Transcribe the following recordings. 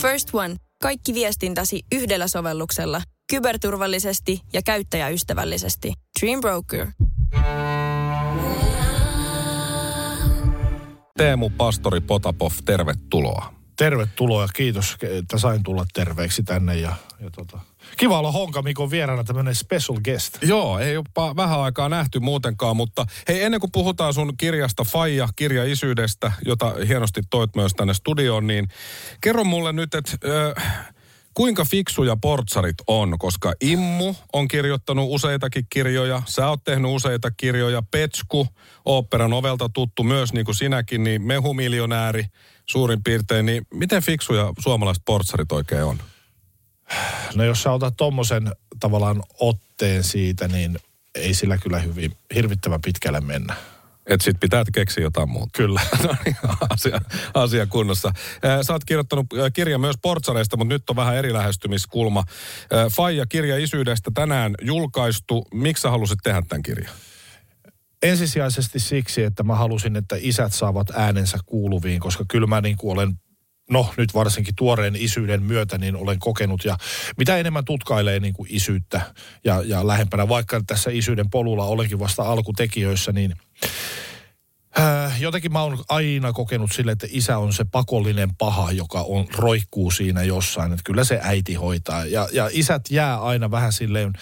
First One. Kaikki viestintäsi yhdellä sovelluksella. Kyberturvallisesti ja käyttäjäystävällisesti. Dream Broker. Teemu Pastori Potapov, tervetuloa. Tervetuloa ja kiitos, että sain tulla terveeksi tänne. Ja, ja tota, kiva olla Honka Mikon vieraana tämmöinen special guest. Joo, ei ole vähän aikaa nähty muutenkaan, mutta hei ennen kuin puhutaan sun kirjasta Faija, kirja isyydestä, jota hienosti toit myös tänne studioon, niin kerro mulle nyt, että... Äh, kuinka fiksuja portsarit on, koska Immu on kirjoittanut useitakin kirjoja, sä oot tehnyt useita kirjoja, Petsku, oopperan ovelta tuttu myös niin kuin sinäkin, niin mehumiljonääri suurin piirtein, niin miten fiksuja suomalaiset portsarit oikein on? No jos sä otat tommosen tavallaan otteen siitä, niin ei sillä kyllä hyvin, hirvittävän pitkälle mennä. Että sit pitää keksiä jotain muuta. Kyllä. no niin, asia, asia kunnossa. Sä oot kirjoittanut kirja myös portsareista, mutta nyt on vähän eri lähestymiskulma. Faija kirja isyydestä tänään julkaistu. Miksi sä halusit tehdä tämän kirjan? Ensisijaisesti siksi, että mä halusin, että isät saavat äänensä kuuluviin, koska kyllä mä niin kuin olen no nyt varsinkin tuoreen isyyden myötä, niin olen kokenut ja mitä enemmän tutkailee niin kuin isyyttä ja, ja lähempänä, vaikka tässä isyyden polulla olenkin vasta alkutekijöissä, niin Äh, jotenkin mä oon aina kokenut sille, että isä on se pakollinen paha, joka on roikkuu siinä jossain. Että kyllä se äiti hoitaa. Ja, ja isät jää aina vähän silleen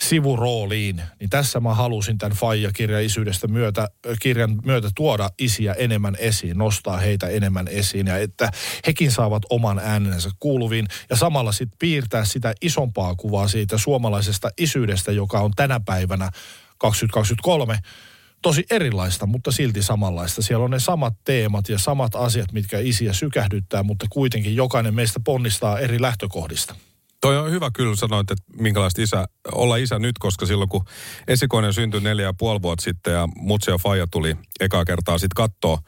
sivurooliin, niin tässä mä halusin tämän Faija-kirjan isyydestä myötä, kirjan myötä tuoda isiä enemmän esiin, nostaa heitä enemmän esiin ja että hekin saavat oman äänensä kuuluviin ja samalla sitten piirtää sitä isompaa kuvaa siitä suomalaisesta isyydestä, joka on tänä päivänä 2023 tosi erilaista, mutta silti samanlaista. Siellä on ne samat teemat ja samat asiat, mitkä isiä sykähdyttää, mutta kuitenkin jokainen meistä ponnistaa eri lähtökohdista. Toi on hyvä kyllä sanoit, että minkälaista isä, olla isä nyt, koska silloin kun esikoinen syntyi neljä ja puoli vuotta sitten ja mutsi ja faija tuli ekaa kertaa sitten katsoa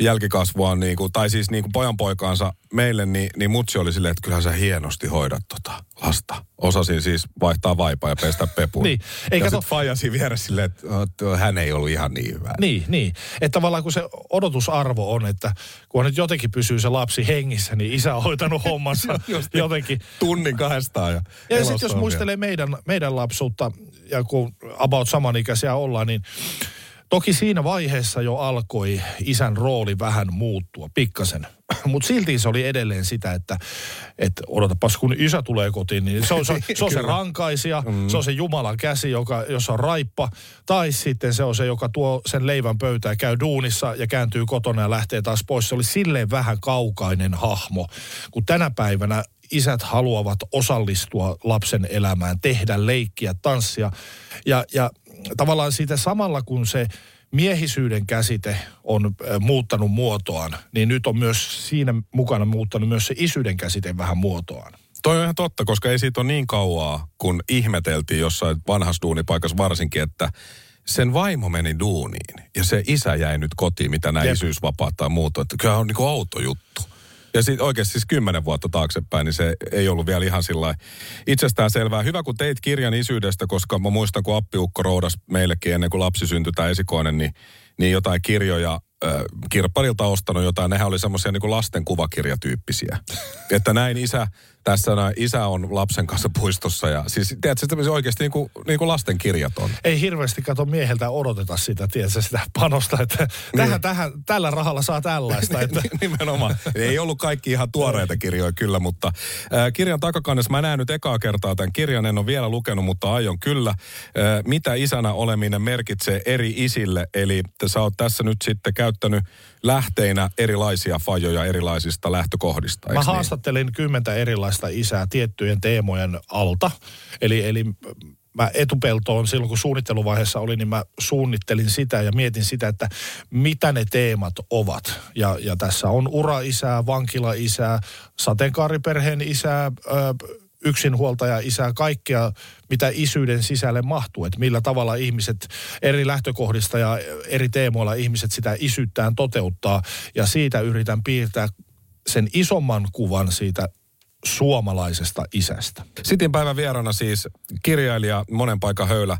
jälkikasvua, niin kuin, tai siis niin kuin pojan poikaansa meille, niin, niin mutsi oli silleen, että kyllähän sä hienosti hoidat tota lasta. Osasin siis vaihtaa vaipaa ja pestä pepun. niin. Eikä ja sitten faija siinä vieressä silleen, että hän ei ollut ihan niin hyvä. Niin, niin. Että tavallaan kun se odotusarvo on, että kun nyt jotenkin pysyy se lapsi hengissä, niin isä on hoitanut hommansa jotenkin. Tunnin kahdestaan. Ja, ja sitten jos muistelee meidän, meidän lapsuutta, ja kun about samanikäisiä ollaan, niin Toki siinä vaiheessa jo alkoi isän rooli vähän muuttua, pikkasen. Mutta silti se oli edelleen sitä, että, että odotapas kun isä tulee kotiin, niin se on se, se, on se rankaisija, mm. se on se Jumalan käsi, joka, jossa on raippa. Tai sitten se on se, joka tuo sen leivän pöytään, käy duunissa ja kääntyy kotona ja lähtee taas pois. Se oli silleen vähän kaukainen hahmo, kun tänä päivänä isät haluavat osallistua lapsen elämään, tehdä leikkiä, tanssia. Ja, ja tavallaan siitä samalla kun se miehisyyden käsite on äh, muuttanut muotoaan, niin nyt on myös siinä mukana muuttanut myös se isyyden käsite vähän muotoaan. Toi on ihan totta, koska ei siitä ole niin kauaa, kun ihmeteltiin jossain vanhassa duunipaikassa varsinkin, että sen vaimo meni duuniin ja se isä jäi nyt kotiin, mitä nämä isyysvapaat tai muuta. Että kyllä on niin kuin outo juttu. Ja sitten oikeasti siis kymmenen vuotta taaksepäin, niin se ei ollut vielä ihan sillä itsestään selvää. Hyvä, kun teit kirjan isyydestä, koska mä muistan, kun appiukko roudas meillekin ennen kuin lapsi syntyi tai esikoinen, niin, niin jotain kirjoja kirpparilta ostanut jotain, nehän oli semmoisia niin lasten kuvakirjatyyppisiä. että näin isä tässä näin, isä on lapsen kanssa puistossa ja siis tiedätkö, se oikeasti niin kuin, niin kuin lasten kirjat on. Ei hirveästi kato mieheltä odoteta sitä, tiedätkö, sitä panosta, että niin. tähän, tähän, tällä rahalla saa tällaista. Että... Nimenomaan. Ei ollut kaikki ihan tuoreita kirjoja kyllä, mutta äh, kirjan takakannessa mä näen nyt ekaa kertaa tämän kirjan, en ole vielä lukenut, mutta aion kyllä. Äh, mitä isänä oleminen merkitsee eri isille, eli sä oot tässä nyt sitten käyttänyt lähteinä erilaisia fajoja erilaisista lähtökohdista. Mä haastattelin niin? kymmentä erilaista isää tiettyjen teemojen alta. Eli, eli mä etupeltoon silloin, kun suunnitteluvaiheessa oli, niin mä suunnittelin sitä ja mietin sitä, että mitä ne teemat ovat. Ja, ja tässä on ura-isää, vankila-isää, sateenkaariperheen isää, yksinhuoltaja isää, kaikkea, mitä isyyden sisälle mahtuu. Että millä tavalla ihmiset eri lähtökohdista ja eri teemoilla ihmiset sitä isyyttään toteuttaa. Ja siitä yritän piirtää sen isomman kuvan siitä suomalaisesta isästä. Sitin päivän vierana siis kirjailija, monen paikan höylä,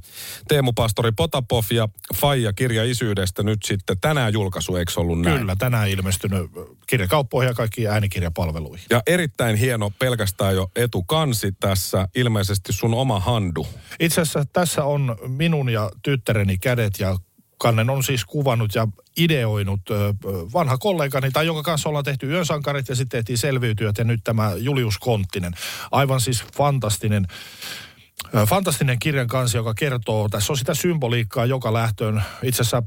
Teemu Pastori Potapov ja Faija kirja isyydestä nyt sitten tänään julkaisu, eikö ollut näin? Kyllä, tänään ilmestynyt kirjakauppoihin ja kaikkiin äänikirjapalveluihin. Ja erittäin hieno pelkästään jo etukansi tässä, ilmeisesti sun oma handu. Itse asiassa tässä on minun ja tyttäreni kädet ja Kannen on siis kuvannut ja ideoinut vanha kollegani, tai jonka kanssa ollaan tehty yönsankarit ja sitten tehtiin selviytyöt ja nyt tämä Julius Konttinen. Aivan siis fantastinen Fantastinen kirjan kansi, joka kertoo, tässä on sitä symboliikkaa joka lähtöön. Itse asiassa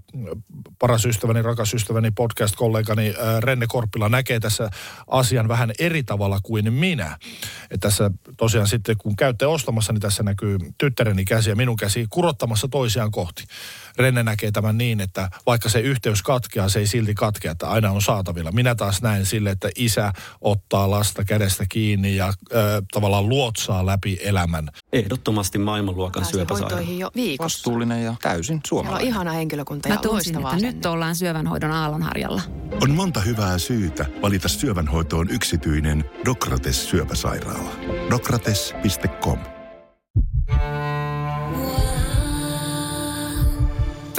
paras ystäväni, rakas ystäväni, podcast-kollegani Renne Korppila näkee tässä asian vähän eri tavalla kuin minä. Et tässä tosiaan sitten, kun käytte ostamassa, niin tässä näkyy tyttäreni käsi ja minun käsi kurottamassa toisiaan kohti. Renne näkee tämän niin, että vaikka se yhteys katkeaa, se ei silti katkea, että aina on saatavilla. Minä taas näen sille, että isä ottaa lasta kädestä kiinni ja ö, tavallaan luotsaa läpi elämän. Ehdottomasti maailmanluokan syöpäsairaala. jo viikossa. Vastuullinen ja täysin suomalainen. Siellä on ihana henkilökunta Mä ja tunsin, että loistavaa nyt ollaan syövänhoidon aallonharjalla. On monta hyvää syytä valita syövänhoitoon yksityinen Dokrates syöpäsairaala. Dokrates.com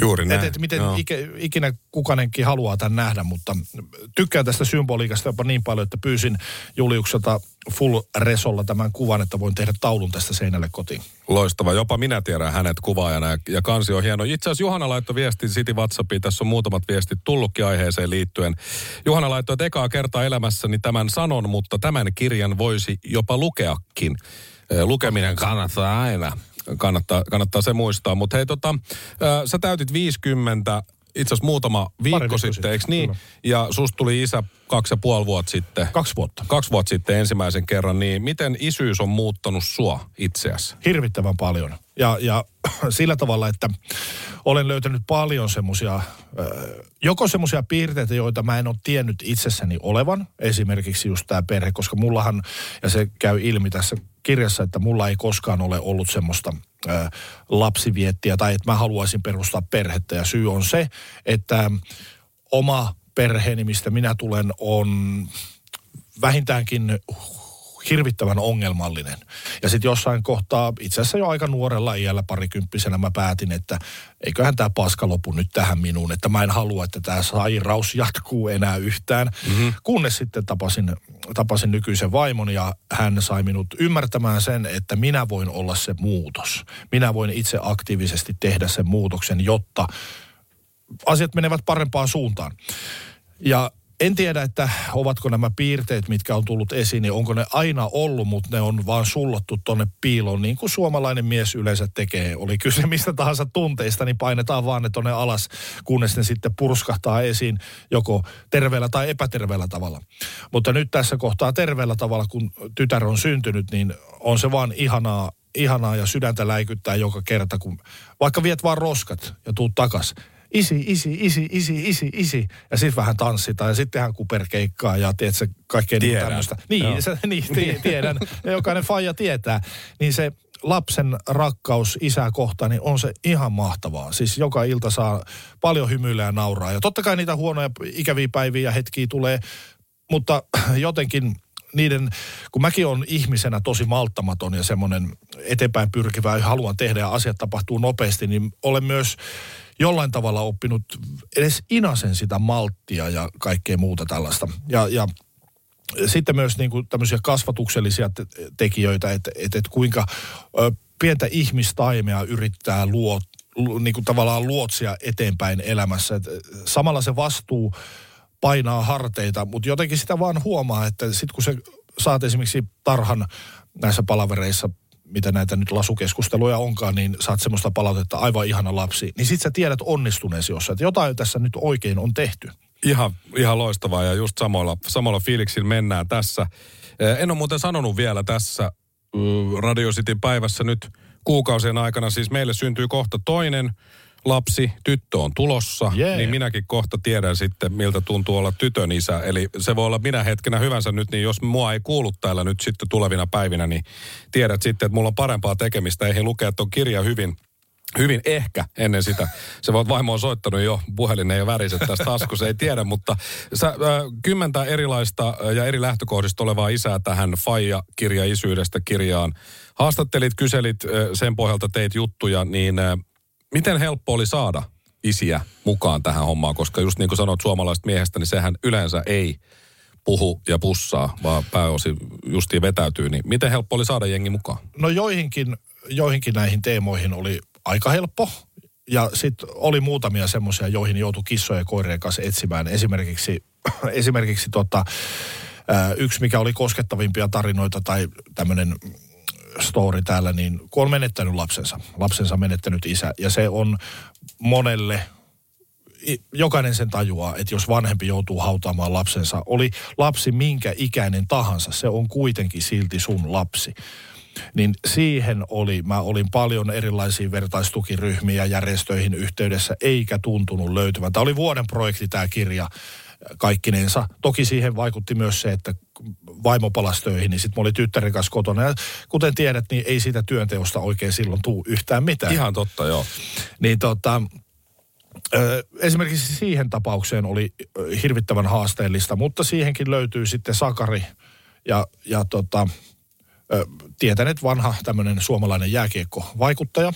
Juuri näin. Et, et miten Joo. ikinä kukanenkin haluaa tämän nähdä, mutta tykkään tästä symboliikasta jopa niin paljon, että pyysin Juliukselta full resolla tämän kuvan, että voin tehdä taulun tästä seinälle kotiin. Loistava. Jopa minä tiedän hänet kuvaajana ja, ja kansi on hieno. Itse asiassa Juhana laittoi viestin City WhatsAppiin. Tässä on muutamat viestit tullutkin aiheeseen liittyen. Juhana laittoi, että ekaa kertaa elämässäni tämän sanon, mutta tämän kirjan voisi jopa lukeakin. Lukeminen kannattaa aina. Kannattaa, kannattaa se muistaa. Mutta hei tota, äh, sä täytit 50 itse asiassa muutama viikko viikkoa sitten, sitten, eikö niin? kyllä. Ja susta tuli isä kaksi ja puoli vuotta sitten. Kaksi vuotta. Kaksi vuotta sitten ensimmäisen kerran, niin miten isyys on muuttanut sua itseäsi? Hirvittävän paljon. Ja, ja sillä tavalla, että olen löytänyt paljon semmoisia, joko semmoisia piirteitä, joita mä en ole tiennyt itsessäni olevan. Esimerkiksi just tämä perhe, koska mullahan, ja se käy ilmi tässä kirjassa, että mulla ei koskaan ole ollut semmoista lapsiviettiä tai että mä haluaisin perustaa perhettä. Ja syy on se, että oma perheeni, mistä minä tulen, on vähintäänkin hirvittävän ongelmallinen. Ja sitten jossain kohtaa, itse asiassa jo aika nuorella iällä parikymppisenä mä päätin, että eiköhän tämä paska lopu nyt tähän minuun, että mä en halua, että tämä sairaus jatkuu enää yhtään. Mm-hmm. Kunnes sitten tapasin, tapasin nykyisen vaimon ja hän sai minut ymmärtämään sen, että minä voin olla se muutos. Minä voin itse aktiivisesti tehdä sen muutoksen, jotta asiat menevät parempaan suuntaan. Ja en tiedä, että ovatko nämä piirteet, mitkä on tullut esiin, niin onko ne aina ollut, mutta ne on vaan sullottu tonne piiloon, niin kuin suomalainen mies yleensä tekee. Oli kyse mistä tahansa tunteista, niin painetaan vaan ne tonne alas, kunnes ne sitten purskahtaa esiin joko terveellä tai epäterveellä tavalla. Mutta nyt tässä kohtaa terveellä tavalla, kun tytär on syntynyt, niin on se vaan ihanaa, ihanaa ja sydäntä läikyttää joka kerta, kun vaikka viet vaan roskat ja tuut takas isi, isi, isi, isi, isi, isi. Ja sitten vähän tanssitaan ja sitten tehdään kuperkeikkaa ja tiedät se kaikkea niin Tiedän. tämmöistä. Niin, se, niin ti- tiedän. Ja jokainen faija tietää. Niin se lapsen rakkaus isää kohtaan, niin on se ihan mahtavaa. Siis joka ilta saa paljon hymyillä ja nauraa. Ja totta kai niitä huonoja ikäviä päiviä ja hetkiä tulee, mutta jotenkin niiden, kun mäkin on ihmisenä tosi malttamaton ja semmoinen eteenpäin pyrkivä ja haluan tehdä ja asiat tapahtuu nopeasti, niin olen myös jollain tavalla oppinut edes inasen sitä malttia ja kaikkea muuta tällaista. Ja, ja sitten myös niin kuin tämmöisiä kasvatuksellisia te- tekijöitä, että, että, että kuinka ö, pientä ihmistaimea yrittää luot, lu, niin kuin tavallaan luotsia eteenpäin elämässä. Että samalla se vastuu painaa harteita, mutta jotenkin sitä vaan huomaa, että sitten kun se saat esimerkiksi tarhan näissä palavereissa, mitä näitä nyt lasukeskusteluja onkaan, niin saat semmoista palautetta, aivan ihana lapsi, niin sit sä tiedät onnistuneesi jossain, että jotain tässä nyt oikein on tehty. Ihan, ihan loistavaa ja just samalla, samalla fiiliksillä mennään tässä. Eh, En ole muuten sanonut vielä tässä mm, Radio Cityn päivässä nyt kuukausien aikana. Siis meille syntyy kohta toinen lapsi, tyttö on tulossa, Jee. niin minäkin kohta tiedän sitten, miltä tuntuu olla tytön isä. Eli se voi olla minä hetkenä hyvänsä nyt, niin jos mua ei kuulu täällä nyt sitten tulevina päivinä, niin tiedät sitten, että mulla on parempaa tekemistä. Eihin lukea tuon kirja hyvin Hyvin ehkä ennen sitä. Se voit vaimo on soittanut jo, puhelin ei ole väriset tästä taskussa, ei tiedä, mutta sä, äh, kymmentä erilaista ja eri lähtökohdista olevaa isää tähän Faija-kirja isyydestä kirjaan. Haastattelit, kyselit, sen pohjalta teit juttuja, niin äh, miten helppo oli saada isiä mukaan tähän hommaan, koska just niin kuin sanoit suomalaisesta miehestä, niin sehän yleensä ei puhu ja pussaa, vaan pääosin justiin vetäytyy, niin miten helppo oli saada jengi mukaan? No joihinkin, joihinkin näihin teemoihin oli aika helppo. Ja sitten oli muutamia semmoisia, joihin joutui kissojen ja koirien kanssa etsimään. Esimerkiksi, esimerkiksi tota, yksi, mikä oli koskettavimpia tarinoita tai tämmöinen story täällä, niin kun on menettänyt lapsensa, lapsensa menettänyt isä, ja se on monelle jokainen sen tajuaa, että jos vanhempi joutuu hautaamaan lapsensa, oli lapsi minkä ikäinen tahansa, se on kuitenkin silti sun lapsi. Niin siihen oli, mä olin paljon erilaisia vertaistukiryhmiä järjestöihin yhteydessä, eikä tuntunut löytyvän. Tämä oli vuoden projekti tämä kirja kaikkinensa. Toki siihen vaikutti myös se, että vaimo palasi töihin, niin sitten mä olin tyttären kanssa kotona. Ja kuten tiedät, niin ei siitä työnteosta oikein silloin tuu yhtään mitään. Ihan totta, joo. Niin tota, esimerkiksi siihen tapaukseen oli hirvittävän haasteellista, mutta siihenkin löytyy sitten Sakari ja, ja tota, tietänet vanha tämmöinen suomalainen jääkiekko-vaikuttaja,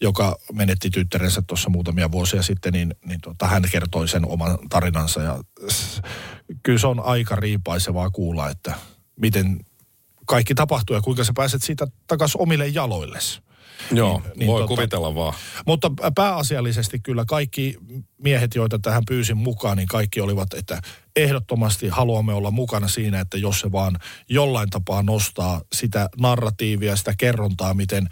joka menetti tyttärensä tuossa muutamia vuosia sitten, niin, niin tota, hän kertoi sen oman tarinansa. Ja kyllä se on aika riipaisevaa kuulla, että miten kaikki tapahtuu ja kuinka sä pääset siitä takaisin omille jaloilles. Joo, niin, niin voi tota, kuvitella vaan. Mutta pääasiallisesti kyllä kaikki miehet, joita tähän pyysin mukaan, niin kaikki olivat, että ehdottomasti haluamme olla mukana siinä, että jos se vaan jollain tapaa nostaa sitä narratiivia, sitä kerrontaa, miten,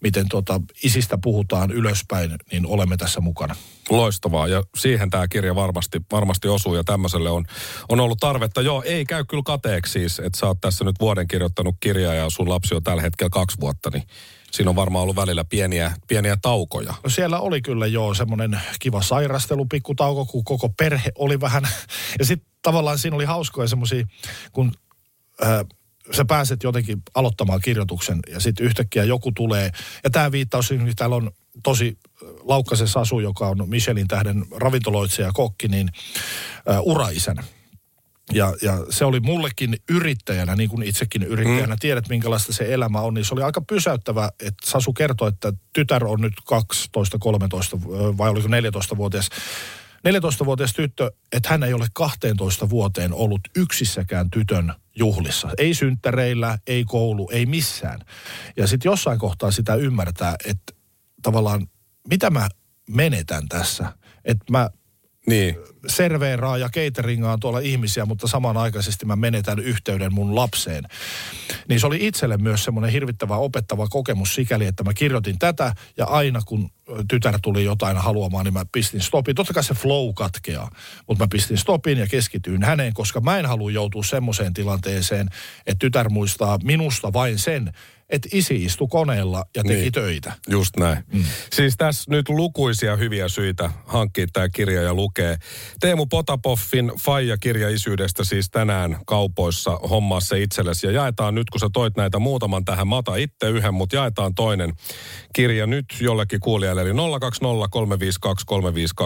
miten tuota, isistä puhutaan ylöspäin, niin olemme tässä mukana. Loistavaa ja siihen tämä kirja varmasti, varmasti osuu ja tämmöiselle on, on ollut tarvetta. Joo, ei käy kyllä kateeksi siis, että sä oot tässä nyt vuoden kirjoittanut kirjaa ja sun lapsi on tällä hetkellä kaksi vuotta, niin siinä on varmaan ollut välillä pieniä, pieniä taukoja. No siellä oli kyllä jo semmoinen kiva sairastelu, pikkutauko, kun koko perhe oli vähän. Ja sitten tavallaan siinä oli hauskoja semmoisia, kun äh, sä pääset jotenkin aloittamaan kirjoituksen ja sitten yhtäkkiä joku tulee. Ja tämä viittaus, niin täällä on tosi Laukkasen Sasu, joka on Michelin tähden ravintoloitsija ja kokki, niin äh, uraisän ja, ja se oli mullekin yrittäjänä, niin kuin itsekin yrittäjänä, mm. tiedät minkälaista se elämä on, niin se oli aika pysäyttävä, että Sasu kertoi, että tytär on nyt 12, 13 vai oliko 14-vuotias. 14-vuotias tyttö, että hän ei ole 12 vuoteen ollut yksissäkään tytön juhlissa. Ei synttäreillä, ei koulu, ei missään. Ja sitten jossain kohtaa sitä ymmärtää, että tavallaan mitä mä menetän tässä. Että mä niin. serveeraa ja cateringaan tuolla ihmisiä, mutta samanaikaisesti mä menetän yhteyden mun lapseen. Niin se oli itselle myös semmoinen hirvittävä opettava kokemus sikäli, että mä kirjoitin tätä ja aina kun tytär tuli jotain haluamaan, niin mä pistin stopin. Totta kai se flow katkeaa, mutta mä pistin stopin ja keskityin häneen, koska mä en halua joutua semmoiseen tilanteeseen, että tytär muistaa minusta vain sen, että isi istui koneella ja teki niin, töitä. Just näin. Mm. Siis tässä nyt lukuisia hyviä syitä hankkia tämä kirja ja lukee. Teemu Potapoffin Faija-kirja isyydestä siis tänään kaupoissa hommaa se itsellesi. Ja jaetaan nyt, kun sä toit näitä muutaman tähän, mä otan itse yhden, mutta jaetaan toinen kirja nyt jollekin kuulijalle. Eli 020352352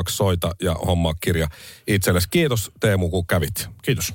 soita ja hommaa kirja itsellesi. Kiitos Teemu, kun kävit. Kiitos.